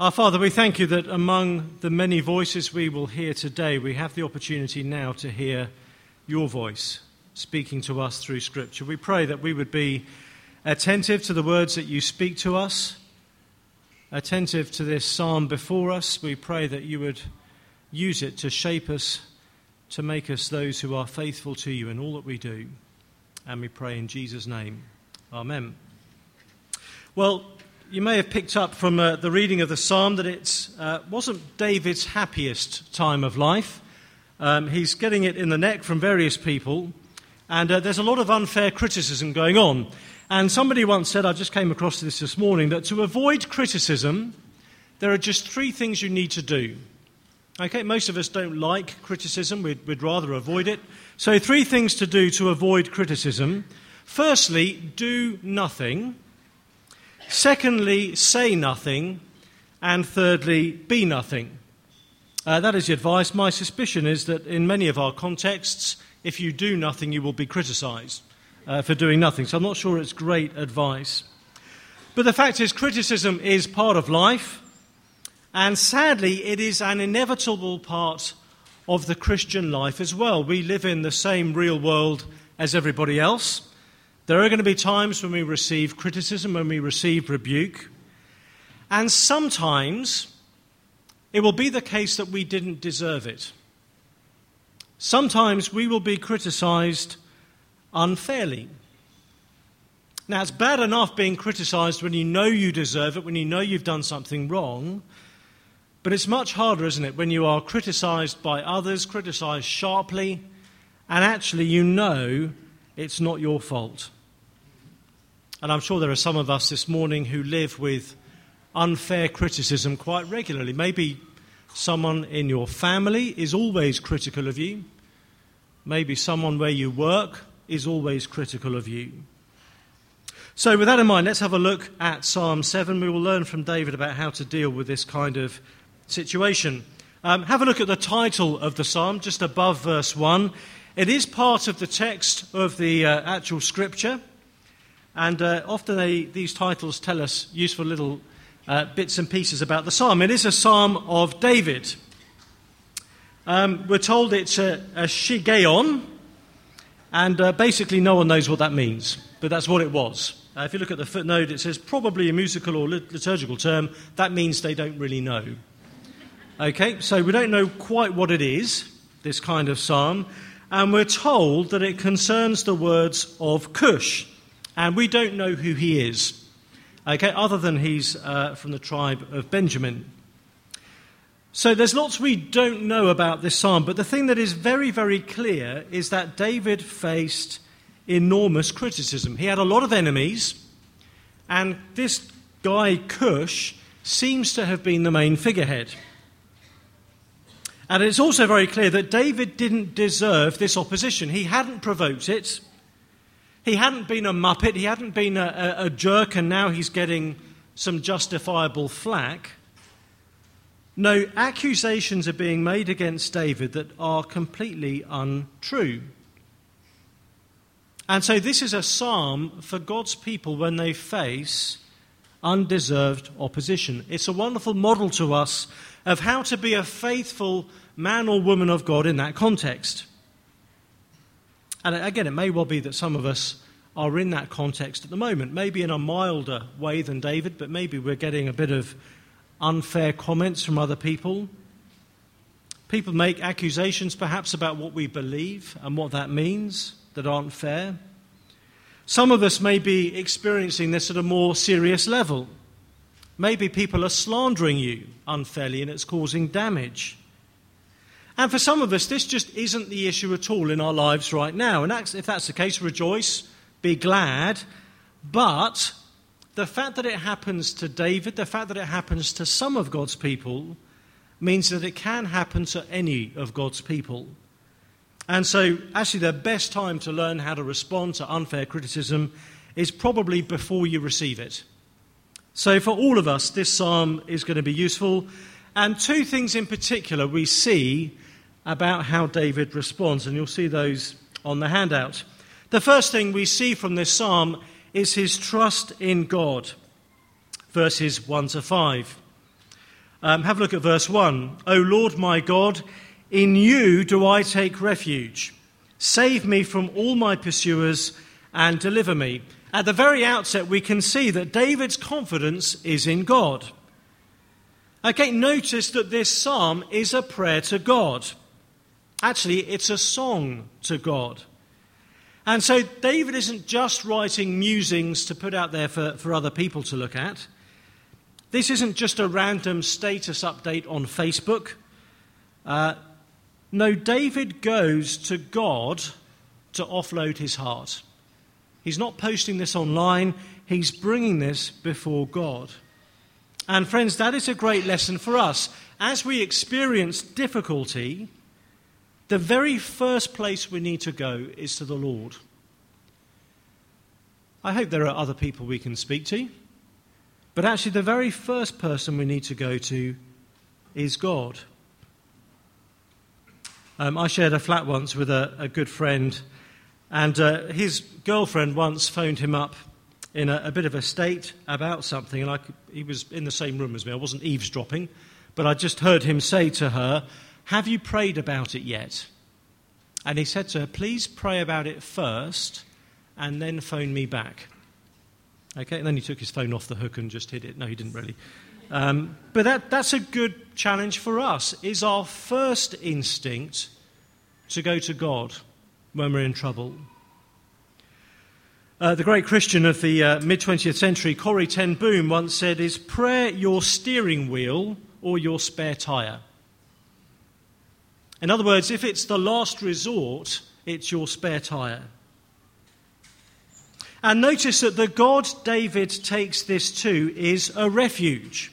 Our Father, we thank you that among the many voices we will hear today, we have the opportunity now to hear your voice speaking to us through Scripture. We pray that we would be attentive to the words that you speak to us, attentive to this psalm before us. We pray that you would use it to shape us, to make us those who are faithful to you in all that we do. And we pray in Jesus' name. Amen. Well, you may have picked up from uh, the reading of the psalm that it uh, wasn't David's happiest time of life. Um, he's getting it in the neck from various people, and uh, there's a lot of unfair criticism going on. And somebody once said, I just came across this this morning, that to avoid criticism, there are just three things you need to do. Okay, most of us don't like criticism, we'd, we'd rather avoid it. So, three things to do to avoid criticism. Firstly, do nothing. Secondly, say nothing. And thirdly, be nothing. Uh, that is the advice. My suspicion is that in many of our contexts, if you do nothing, you will be criticized uh, for doing nothing. So I'm not sure it's great advice. But the fact is, criticism is part of life, and sadly, it is an inevitable part of the Christian life as well. We live in the same real world as everybody else. There are going to be times when we receive criticism, when we receive rebuke. And sometimes it will be the case that we didn't deserve it. Sometimes we will be criticized unfairly. Now, it's bad enough being criticized when you know you deserve it, when you know you've done something wrong. But it's much harder, isn't it, when you are criticized by others, criticized sharply, and actually you know it's not your fault. And I'm sure there are some of us this morning who live with unfair criticism quite regularly. Maybe someone in your family is always critical of you. Maybe someone where you work is always critical of you. So, with that in mind, let's have a look at Psalm 7. We will learn from David about how to deal with this kind of situation. Um, have a look at the title of the psalm, just above verse 1. It is part of the text of the uh, actual scripture, and uh, often they, these titles tell us useful little uh, bits and pieces about the psalm. It is a psalm of David. Um, we're told it's a, a shiggaion, and uh, basically no one knows what that means, but that's what it was. Uh, if you look at the footnote, it says probably a musical or liturgical term. That means they don't really know. Okay, so we don't know quite what it is, this kind of psalm and we're told that it concerns the words of Cush, and we don't know who he is, okay, other than he's uh, from the tribe of Benjamin. So there's lots we don't know about this psalm, but the thing that is very, very clear is that David faced enormous criticism. He had a lot of enemies, and this guy Cush seems to have been the main figurehead. And it's also very clear that David didn't deserve this opposition. He hadn't provoked it. He hadn't been a muppet. He hadn't been a, a, a jerk, and now he's getting some justifiable flack. No, accusations are being made against David that are completely untrue. And so, this is a psalm for God's people when they face undeserved opposition. It's a wonderful model to us of how to be a faithful man or woman of God in that context. And again, it may well be that some of us are in that context at the moment, maybe in a milder way than David, but maybe we're getting a bit of unfair comments from other people. People make accusations perhaps about what we believe and what that means that aren't fair. Some of us may be experiencing this at a more serious level. Maybe people are slandering you unfairly and it's causing damage. And for some of us, this just isn't the issue at all in our lives right now. And if that's the case, rejoice, be glad. But the fact that it happens to David, the fact that it happens to some of God's people, means that it can happen to any of God's people. And so, actually, the best time to learn how to respond to unfair criticism is probably before you receive it. So, for all of us, this psalm is going to be useful. And two things in particular we see about how David responds, and you'll see those on the handout. The first thing we see from this psalm is his trust in God, verses 1 to 5. Um, have a look at verse 1. O Lord my God, in you do I take refuge. Save me from all my pursuers and deliver me. At the very outset, we can see that David's confidence is in God. Okay, notice that this psalm is a prayer to God. Actually, it's a song to God. And so David isn't just writing musings to put out there for, for other people to look at. This isn't just a random status update on Facebook. Uh, no, David goes to God to offload his heart. He's not posting this online, he's bringing this before God. And, friends, that is a great lesson for us. As we experience difficulty, the very first place we need to go is to the Lord. I hope there are other people we can speak to, but actually, the very first person we need to go to is God. Um, I shared a flat once with a, a good friend, and uh, his girlfriend once phoned him up in a, a bit of a state about something, and I, he was in the same room as me. I wasn't eavesdropping, but I just heard him say to her, Have you prayed about it yet? And he said to her, Please pray about it first and then phone me back. Okay, and then he took his phone off the hook and just hid it. No, he didn't really. Um, but that, that's a good challenge for us. Is our first instinct to go to God when we're in trouble? Uh, the great Christian of the uh, mid 20th century, Corrie Ten Boom, once said, Is prayer your steering wheel or your spare tyre? In other words, if it's the last resort, it's your spare tyre. And notice that the God David takes this to is a refuge.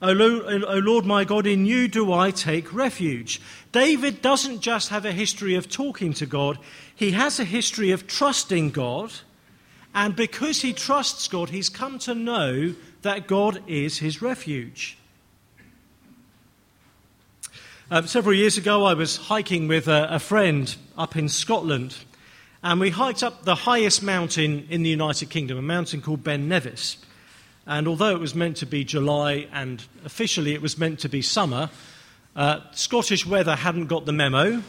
O Lord my God, in you do I take refuge. David doesn't just have a history of talking to God, he has a history of trusting God. And because he trusts God, he's come to know that God is his refuge. Um, several years ago, I was hiking with a, a friend up in Scotland, and we hiked up the highest mountain in the United Kingdom, a mountain called Ben Nevis. And although it was meant to be July and officially it was meant to be summer, uh, Scottish weather hadn't got the memo.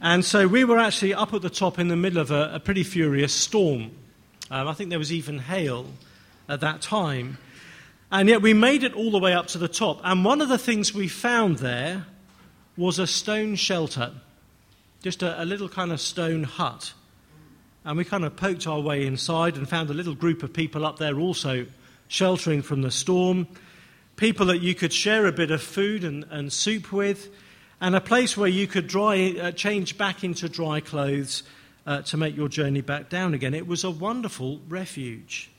And so we were actually up at the top in the middle of a, a pretty furious storm. Um, I think there was even hail at that time. And yet we made it all the way up to the top. And one of the things we found there was a stone shelter, just a, a little kind of stone hut. And we kind of poked our way inside and found a little group of people up there also sheltering from the storm, people that you could share a bit of food and, and soup with, and a place where you could dry, uh, change back into dry clothes uh, to make your journey back down again. It was a wonderful refuge.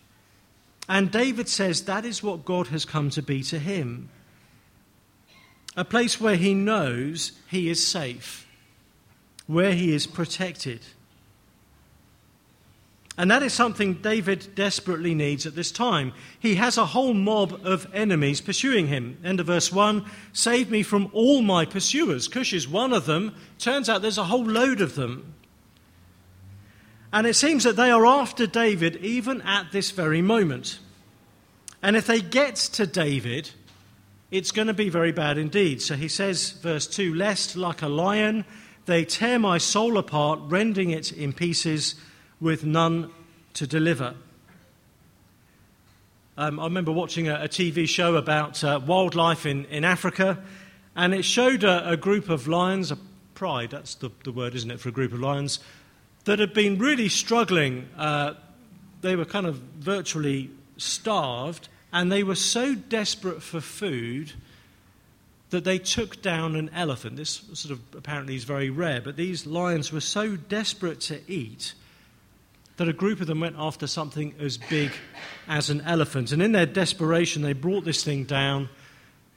And David says that is what God has come to be to him a place where he knows he is safe, where he is protected. And that is something David desperately needs at this time. He has a whole mob of enemies pursuing him. End of verse 1 Save me from all my pursuers. Cush is one of them. Turns out there's a whole load of them. And it seems that they are after David even at this very moment. And if they get to David, it's going to be very bad indeed. So he says, verse 2 Lest like a lion they tear my soul apart, rending it in pieces with none to deliver. Um, I remember watching a, a TV show about uh, wildlife in, in Africa, and it showed a, a group of lions, a pride, that's the, the, word, isn't it, for a group of lions, that had been really struggling. Uh, they were kind of virtually starved, and they were so desperate for food that they took down an elephant. This sort of apparently is very rare, but these lions were so desperate to eat that a group of them went after something as big as an elephant. And in their desperation, they brought this thing down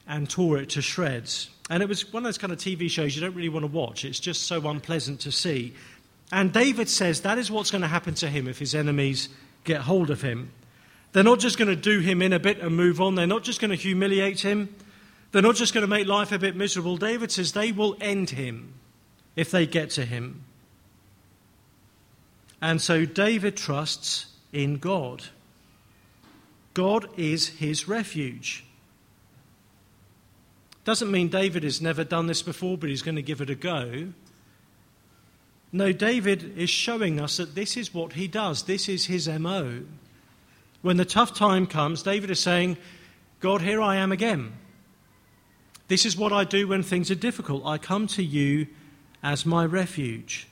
and tore it to shreds. And it was one of those kind of TV shows you don't really want to watch. It's just so unpleasant to see. And David says that is what's going to happen to him if his enemies get hold of him. They're not just going to do him in a bit and move on, they're not just going to humiliate him, they're not just going to make life a bit miserable. David says they will end him if they get to him. And so David trusts in God. God is his refuge. Doesn't mean David has never done this before, but he's going to give it a go. No, David is showing us that this is what he does. This is his MO. When the tough time comes, David is saying, God, here I am again. This is what I do when things are difficult. I come to you as my refuge.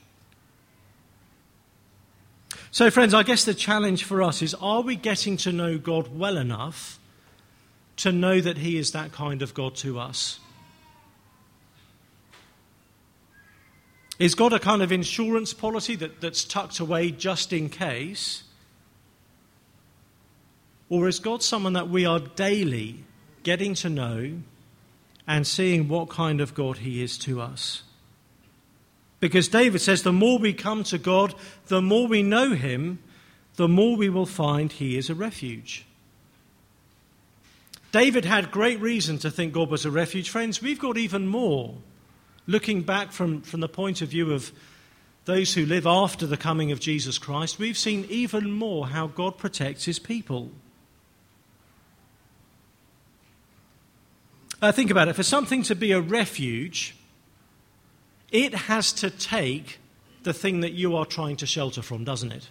So, friends, I guess the challenge for us is are we getting to know God well enough to know that He is that kind of God to us? Is God a kind of insurance policy that, that's tucked away just in case? Or is God someone that we are daily getting to know and seeing what kind of God He is to us? Because David says the more we come to God, the more we know Him, the more we will find He is a refuge. David had great reason to think God was a refuge. Friends, we've got even more. Looking back from, from the point of view of those who live after the coming of Jesus Christ, we've seen even more how God protects his people. Uh, think about it. For something to be a refuge, it has to take the thing that you are trying to shelter from, doesn't it?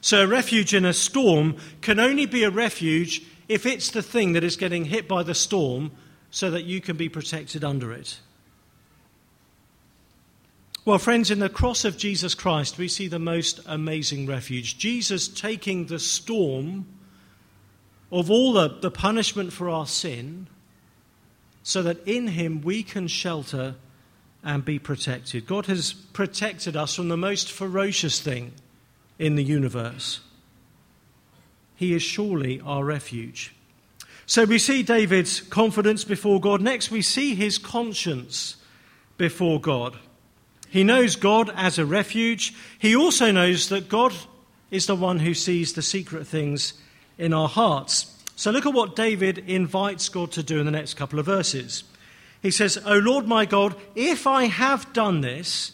So, a refuge in a storm can only be a refuge if it's the thing that is getting hit by the storm so that you can be protected under it. Well, friends, in the cross of Jesus Christ, we see the most amazing refuge. Jesus taking the storm of all the, the punishment for our sin so that in him we can shelter and be protected. God has protected us from the most ferocious thing in the universe. He is surely our refuge. So we see David's confidence before God. Next, we see his conscience before God. He knows God as a refuge. He also knows that God is the one who sees the secret things in our hearts. So look at what David invites God to do in the next couple of verses. He says, O Lord my God, if I have done this,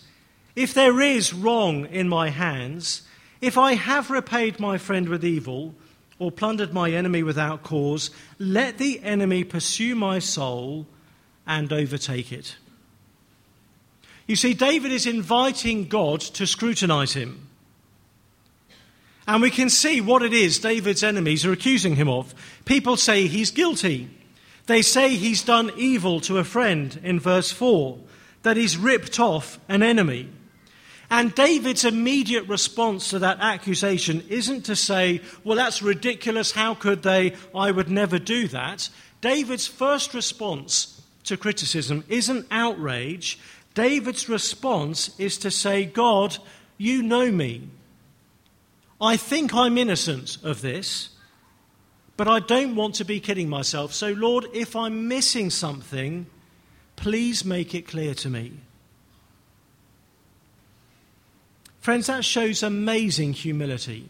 if there is wrong in my hands, if I have repaid my friend with evil, or plundered my enemy without cause, let the enemy pursue my soul and overtake it. You see, David is inviting God to scrutinize him. And we can see what it is David's enemies are accusing him of. People say he's guilty. They say he's done evil to a friend in verse 4, that he's ripped off an enemy. And David's immediate response to that accusation isn't to say, well, that's ridiculous, how could they? I would never do that. David's first response to criticism isn't outrage. David's response is to say, God, you know me. I think I'm innocent of this. But I don't want to be kidding myself. So, Lord, if I'm missing something, please make it clear to me. Friends, that shows amazing humility.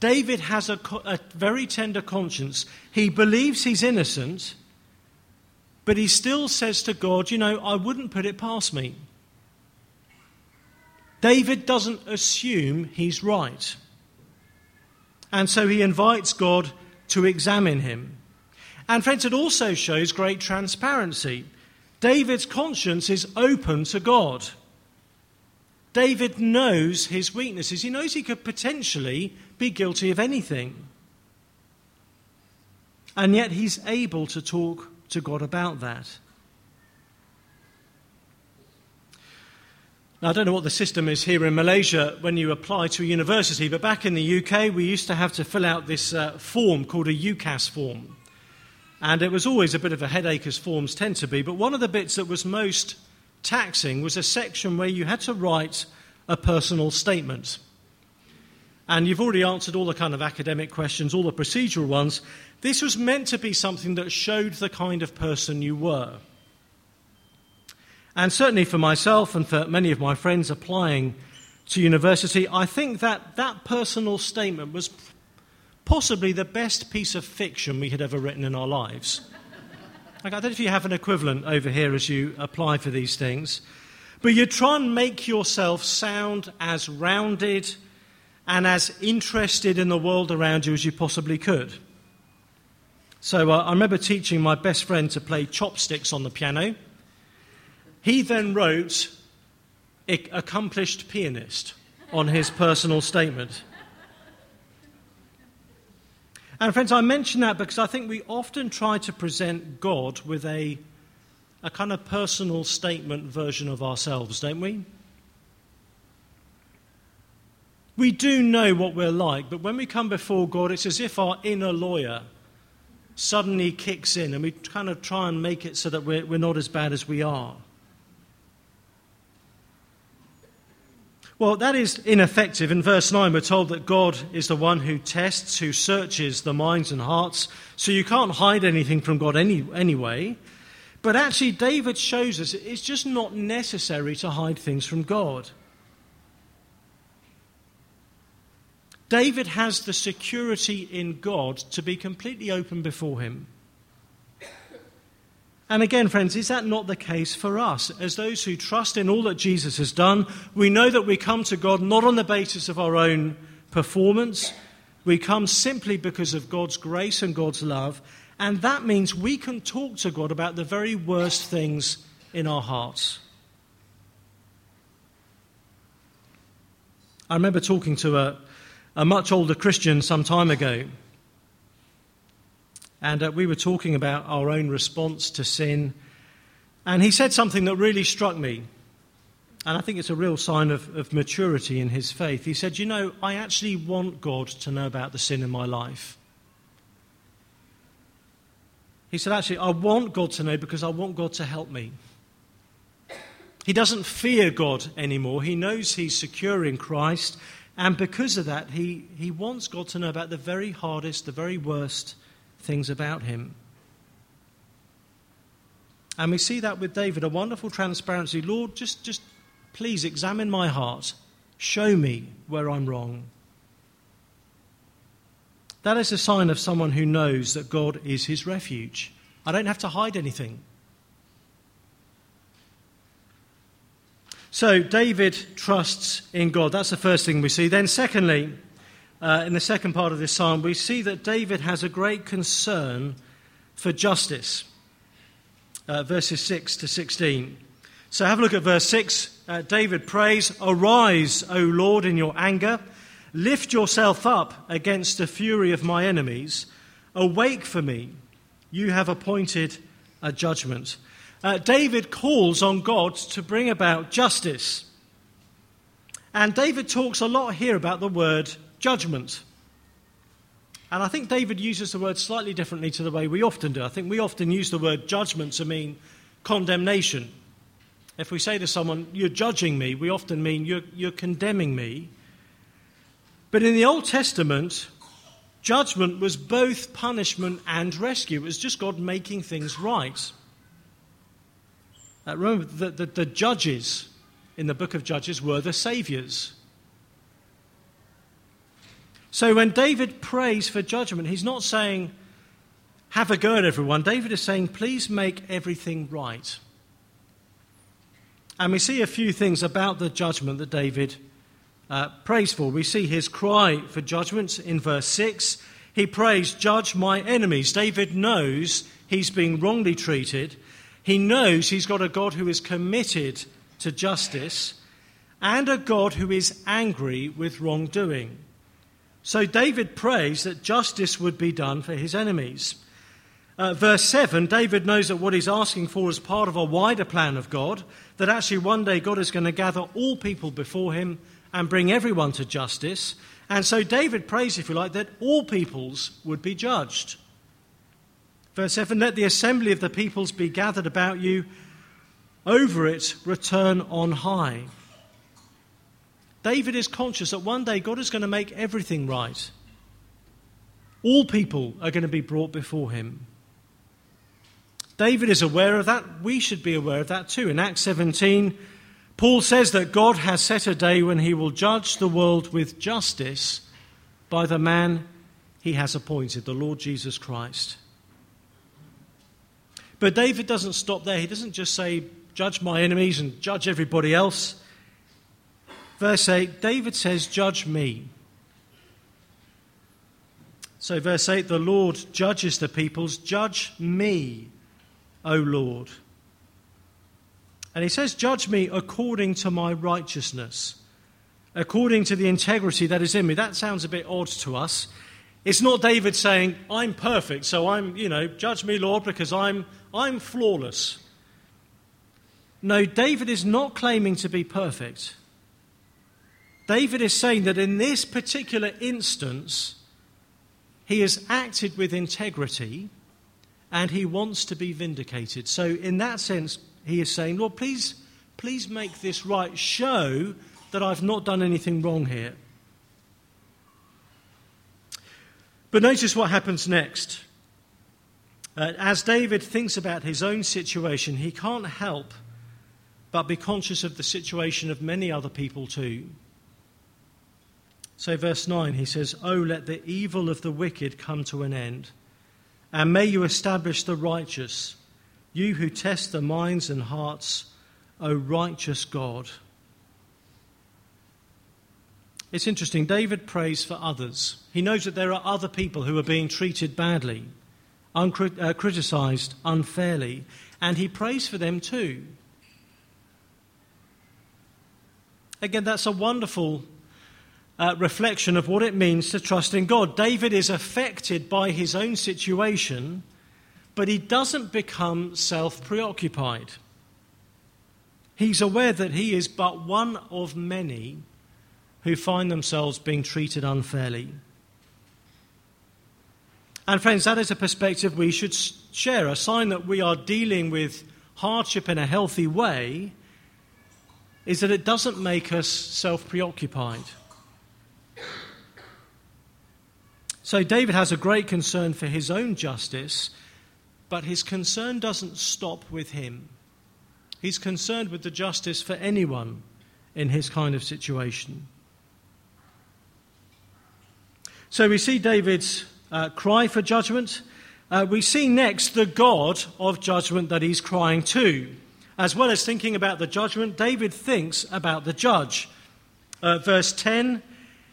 David has a, a, very tender conscience. He believes he's innocent, but he still says to God, You know, I wouldn't put it past me. David doesn't assume he's right. And so he invites God to examine him. And friends, it also shows great transparency. David's conscience is open to God. David knows his weaknesses. He knows he could potentially be guilty of anything. And yet he's able to talk to God about that. Now, I don't know what the system is here in Malaysia when you apply to a university, but back in the UK, we used to have to fill out this uh, form called a UCAS form. And it was always a bit of a headache, as forms tend to be. But one of the bits that was most taxing was a section where you had to write a personal statement. And you've already answered all the kind of academic questions, all the procedural ones. This was meant to be something that showed the kind of person you were. And certainly for myself and for many of my friends applying to university, I think that that personal statement was possibly the best piece of fiction we had ever written in our lives. Like, I don't know if you have an equivalent over here as you apply for these things, but you try and make yourself sound as rounded and as interested in the world around you as you possibly could. So uh, I remember teaching my best friend to play chopsticks on the piano. He then wrote accomplished pianist on his personal statement. And, friends, I mention that because I think we often try to present God with a, a kind of personal statement version of ourselves, don't we? We do know what we're like, but when we come before God, it's as if our inner lawyer suddenly kicks in and we kind of try and make it so that we're, we're not as bad as we are. Well, that is ineffective. In verse 9, we're told that God is the one who tests, who searches the minds and hearts. So you can't hide anything from God any, anyway. But actually, David shows us it's just not necessary to hide things from God. David has the security in God to be completely open before him. And again, friends, is that not the case for us? As those who trust in all that Jesus has done, we know that we come to God not on the basis of our own performance. We come simply because of God's grace and God's love. And that means we can talk to God about the very worst things in our hearts. I remember talking to a, a much older Christian some time ago and uh, we were talking about our own response to sin. And he said something that really struck me. And I think it's a real sign of, of maturity in his faith. He said, You know, I actually want God to know about the sin in my life. He said, Actually, I want God to know because I want God to help me. He doesn't fear God anymore. He knows he's secure in Christ. And because of that, he, he wants God to know about the very hardest, the very worst things about him. And we see that with David, a wonderful transparency. Lord, just, just please examine my heart. Show me where I'm wrong. That is a sign of someone who knows that God is his refuge. I don't have to hide anything. So, David trusts in God. That's the first thing we see. Then, secondly, uh, in the second part of this psalm, we see that David has a great concern for justice. Uh, verses 6 to 16. So have a look at verse 6. Uh, David prays, Arise, O Lord, in your anger. Lift yourself up against the fury of my enemies. Awake for me. You have appointed a judgment. Uh, David calls on God to bring about justice. And David talks a lot here about the word judgment. And I think David uses the word slightly differently to the way we often do. I think we often use the word judgment to mean condemnation. If we say to someone, You're judging me, we often mean you're, you're condemning me. But in the Old Testament, judgment was both punishment and rescue. It was just God making things right. Uh, remember, the, the, the judges in the book of Judges were the saviors. So when David prays for judgment, he's not saying, have a go at everyone. David is saying, please make everything right. And we see a few things about the judgment that David uh, prays for. We see his cry for judgment in verse 6. He prays, Judge my enemies. David knows he's being wrongly treated. He knows he's got a God who is committed to justice and a God who is angry with wrongdoing. So David prays that justice would be done for his enemies. Uh, verse 7, David knows that what he's asking for is part of a wider plan of God, that actually one day God is going to gather all people before him and bring everyone to justice. And so David prays, if you like, that all peoples would be judged. Verse 7 Let the assembly of the peoples be gathered about you, over it return on high. David is conscious that one day God is going to make everything right. All people are going to be brought before him. David is aware of that. We should be aware of that too. In Acts 17, Paul says that God has set a day when he will judge the world with justice by the man he has appointed, the Lord Jesus Christ. But David doesn't stop there. He doesn't just say, Judge my enemies and judge everybody else. Verse 8 David says, Judge me. So, verse 8 the Lord judges the peoples. Judge me, O Lord. And he says, Judge me according to my righteousness, according to the integrity that is in me. That sounds a bit odd to us. It's not David saying, I'm perfect, so I'm, you know, judge me, Lord, because I'm, I'm flawless. No, David is not claiming to be perfect. David is saying that in this particular instance, he has acted with integrity and he wants to be vindicated. So, in that sense, he is saying, Lord, please, please make this right. Show that I've not done anything wrong here. But notice what happens next. Uh, as David thinks about his own situation, he can't help but be conscious of the situation of many other people too. So, verse 9, he says, Oh, let the evil of the wicked come to an end, and may you establish the righteous, you who test the minds and hearts, O righteous God. It's interesting. David prays for others. He knows that there are other people who are being treated badly, uncriticized, uh, unfairly, and he prays for them too. Again, that's a wonderful uh, reflection of what it means to trust in God. David is affected by his own situation, but he doesn't become self preoccupied. He's aware that he is but one of many who find themselves being treated unfairly. And, friends, that is a perspective we should share. A sign that we are dealing with hardship in a healthy way is that it doesn't make us self preoccupied. So, David has a great concern for his own justice, but his concern doesn't stop with him. He's concerned with the justice for anyone in his kind of situation. So we see David's uh, cry for judgment. Uh, we see next the God of judgment that he's crying to. As well as thinking about the judgment, David thinks about the judge. Uh, verse 10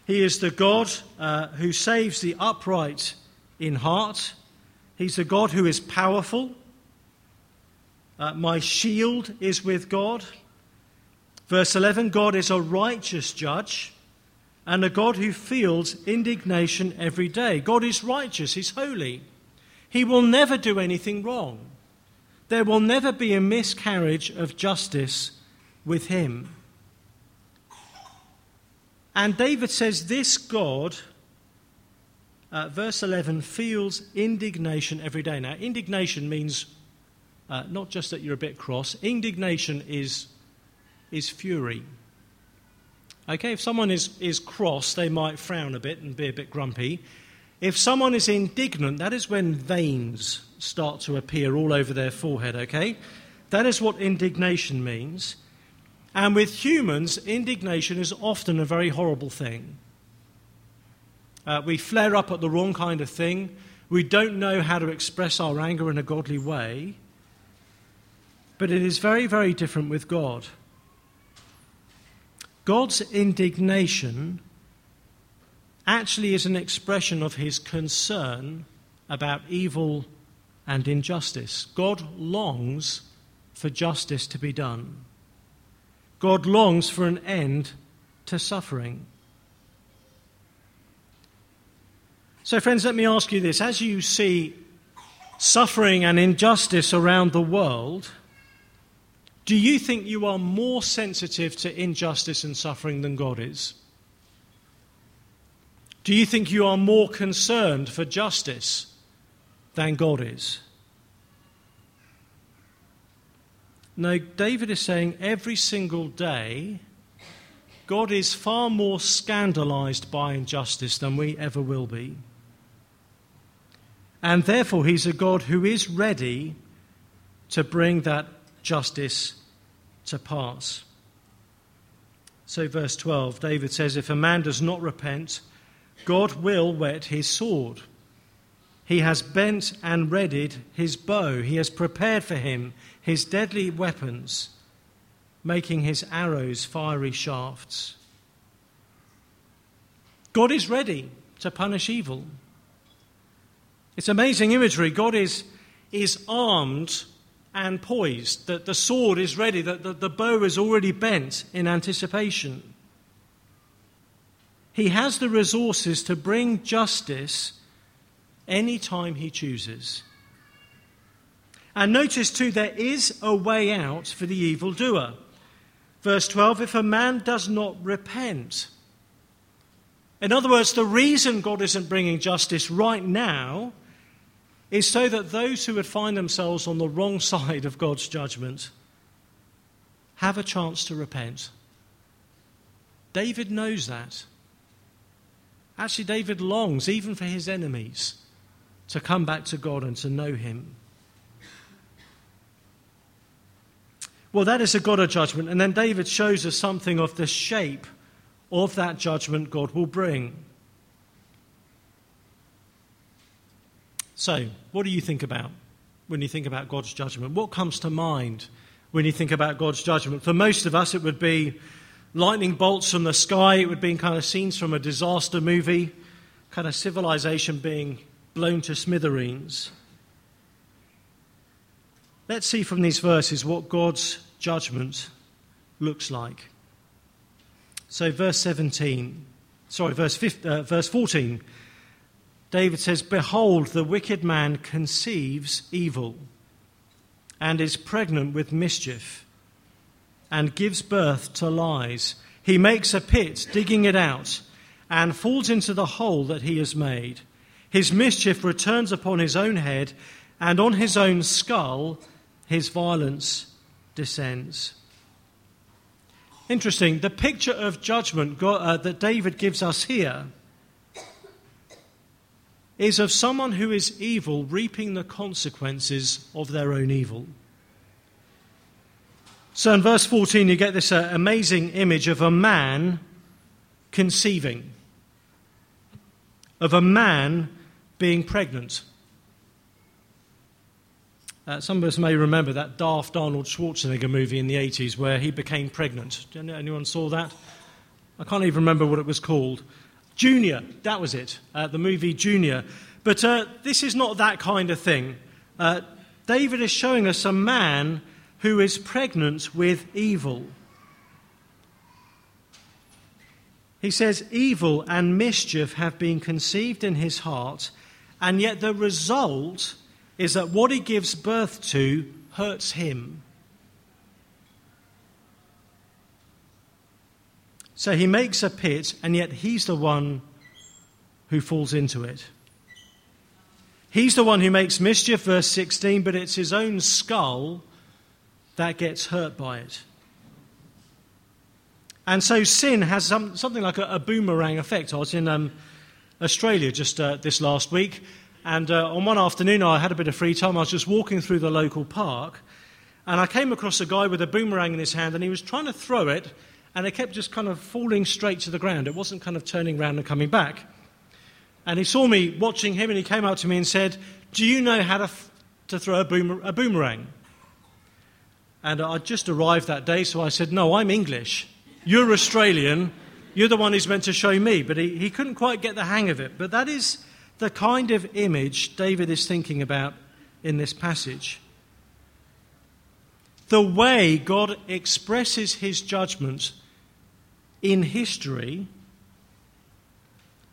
He is the God uh, who saves the upright in heart, He's the God who is powerful. Uh, my shield is with God. Verse 11 God is a righteous judge and a God who feels indignation every day. God is righteous, He's holy. He will never do anything wrong. There will never be a miscarriage of justice with Him. And David says, This God, uh, verse 11, feels indignation every day. Now, indignation means uh, not just that you're a bit cross, indignation is, is fury. Okay, if someone is, is cross, they might frown a bit and be a bit grumpy. If someone is indignant, that is when veins start to appear all over their forehead, okay? That is what indignation means. And with humans, indignation is often a very horrible thing. Uh, we flare up at the wrong kind of thing. We don't know how to express our anger in a godly way. But it is very, very different with God. God's indignation actually is an expression of his concern about evil and injustice. God longs for justice to be done. God longs for an end to suffering. So, friends, let me ask you this. As you see suffering and injustice around the world, do you think you are more sensitive to injustice and suffering than God is? Do you think you are more concerned for justice than God is? No, David is saying every single day, God is far more scandalized by injustice than we ever will be. And therefore, He's a God who is ready to bring that justice to pass. So, verse 12, David says, If a man does not repent, God will whet his sword. He has bent and readied his bow. He has prepared for him his deadly weapons, making his arrows fiery shafts. God is ready to punish evil. It's amazing imagery. God is, is armed and poised, that the sword is ready, that the, the bow is already bent in anticipation. He has the resources to bring justice any time he chooses. And notice too, there is a way out for the evildoer. Verse 12 if a man does not repent. In other words, the reason God isn't bringing justice right now is so that those who would find themselves on the wrong side of God's judgment have a chance to repent. David knows that. Actually, David longs, even for his enemies, to come back to God and to know him. Well, that is a God of judgment. And then David shows us something of the shape of that judgment God will bring. So, what do you think about when you think about God's judgment? What comes to mind when you think about God's judgment? For most of us, it would be lightning bolts from the sky, it would be kind of scenes from a disaster movie, kind of civilization being blown to smithereens. Let's see from these verses what God's judgment looks like. So, verse 17, sorry, verse, 15, uh, verse 14 David says, Behold, the wicked man conceives evil and is pregnant with mischief and gives birth to lies. He makes a pit, digging it out, and falls into the hole that he has made. His mischief returns upon his own head, and on his own skull his violence descends. Interesting, the picture of judgment God, uh, that David gives us here is of someone who is evil reaping the consequences of their own evil. So in verse 14, you get this uh, amazing image of a man conceiving, of a man being pregnant. Uh, some of us may remember that daft Arnold Schwarzenegger movie in the 80s where he became pregnant. Anyone saw that? I can't even remember what it was called. Junior, that was it, uh, the movie Junior. But uh, this is not that kind of thing. Uh, David is showing us a man who is pregnant with evil. He says, Evil and mischief have been conceived in his heart, and yet the result is that what he gives birth to hurts him. So he makes a pit, and yet he's the one who falls into it. He's the one who makes mischief, verse 16, but it's his own skull that gets hurt by it. And so sin has some, something like a, a, boomerang effect. I was in um, Australia just uh, this last week, and uh, on one afternoon I had a bit of free time. I was just walking through the local park, and I came across a guy with a boomerang in his hand, and he was trying to throw it and it kept just kind of falling straight to the ground. It wasn't kind of turning around and coming back. And he saw me watching him, and he came up to me and said, Do you know how to, f- to throw a, boomer- a boomerang? And I'd just arrived that day, so I said, No, I'm English. You're Australian. You're the one who's meant to show me. But he, he couldn't quite get the hang of it. But that is the kind of image David is thinking about in this passage. The way God expresses his judgment in history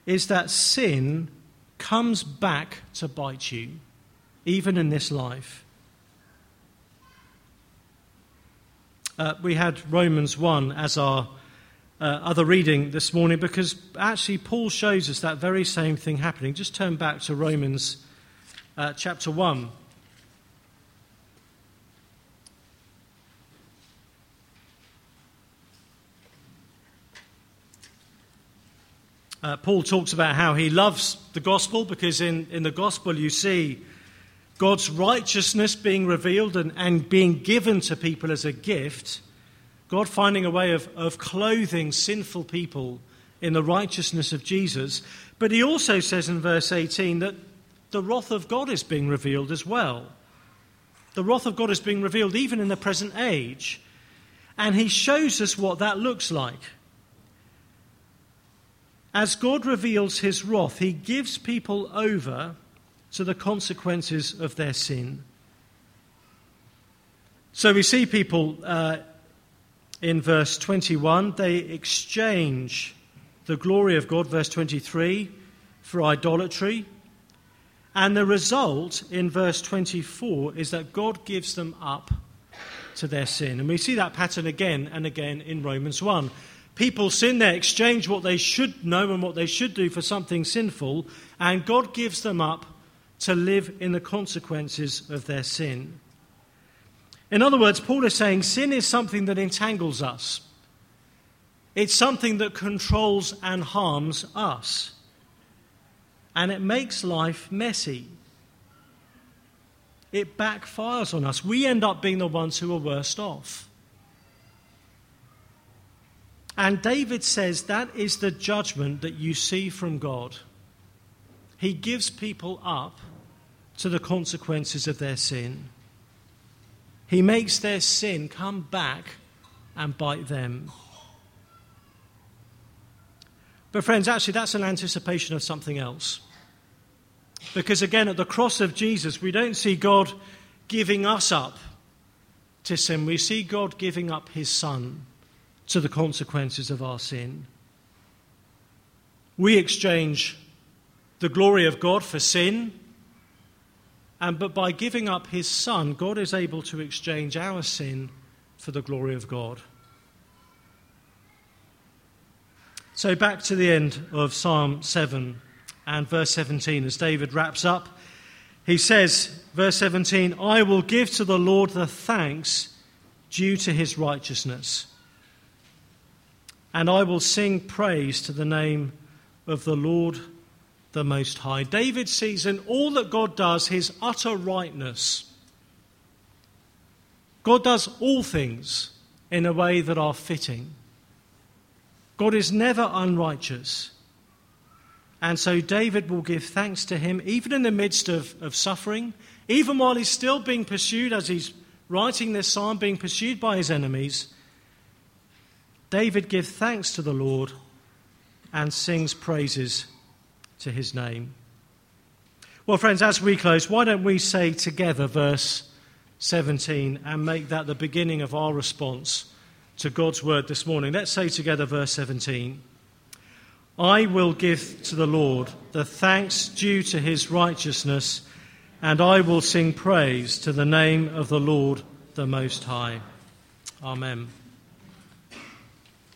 is that sin comes back to bite you, even in this life. Uh, we had Romans 1 as our uh, other reading this morning because actually Paul shows us that very same thing happening. Just turn back to Romans uh, chapter 1. Uh, Paul talks about how he loves the gospel because in, in the gospel you see God's righteousness being revealed and, and being given to people as a gift. God finding a way of, of clothing sinful people in the righteousness of Jesus. But he also says in verse 18 that the wrath of God is being revealed as well. The wrath of God is being revealed even in the present age. And he shows us what that looks like. As God reveals his wrath, he gives people over to the consequences of their sin. So we see people uh, in verse 21, they exchange the glory of God, verse 23, for idolatry. And the result in verse 24 is that God gives them up to their sin. And we see that pattern again and again in Romans 1. People sin, they exchange what they should know and what they should do for something sinful, and God gives them up to live in the consequences of their sin. In other words, Paul is saying sin is something that entangles us. It's something that controls and harms us. And it makes life messy. It backfires on us. We end up being the ones who are worst off. And David says that is the judgment that you see from God. He gives people up to the consequences of their sin. He makes their sin come back and bite them. But, friends, actually, that's an anticipation of something else. Because, again, at the cross of Jesus, we don't see God giving us up to sin, we see God giving up his Son to the consequences of our sin. We exchange the glory of God for sin, and but by giving up his son, God is able to exchange our sin for the glory of God. So back to the end of Psalm 7 and verse 17 as David wraps up. He says, verse 17, I will give to the Lord the thanks due to his righteousness and I will sing praise to the name of the Lord the Most High. David sees in all that God does his utter rightness. God does all things in a way that are fitting. God is never unrighteous. And so David will give thanks to him, even in the midst of, of suffering, even while he's still being pursued, as he's writing this psalm, being pursued by his enemies. David gives thanks to the Lord and sings praises to his name. Well, friends, as we close, why don't we say together verse 17 and make that the beginning of our response to God's word this morning? Let's say together verse 17 I will give to the Lord the thanks due to his righteousness, and I will sing praise to the name of the Lord the Most High. Amen.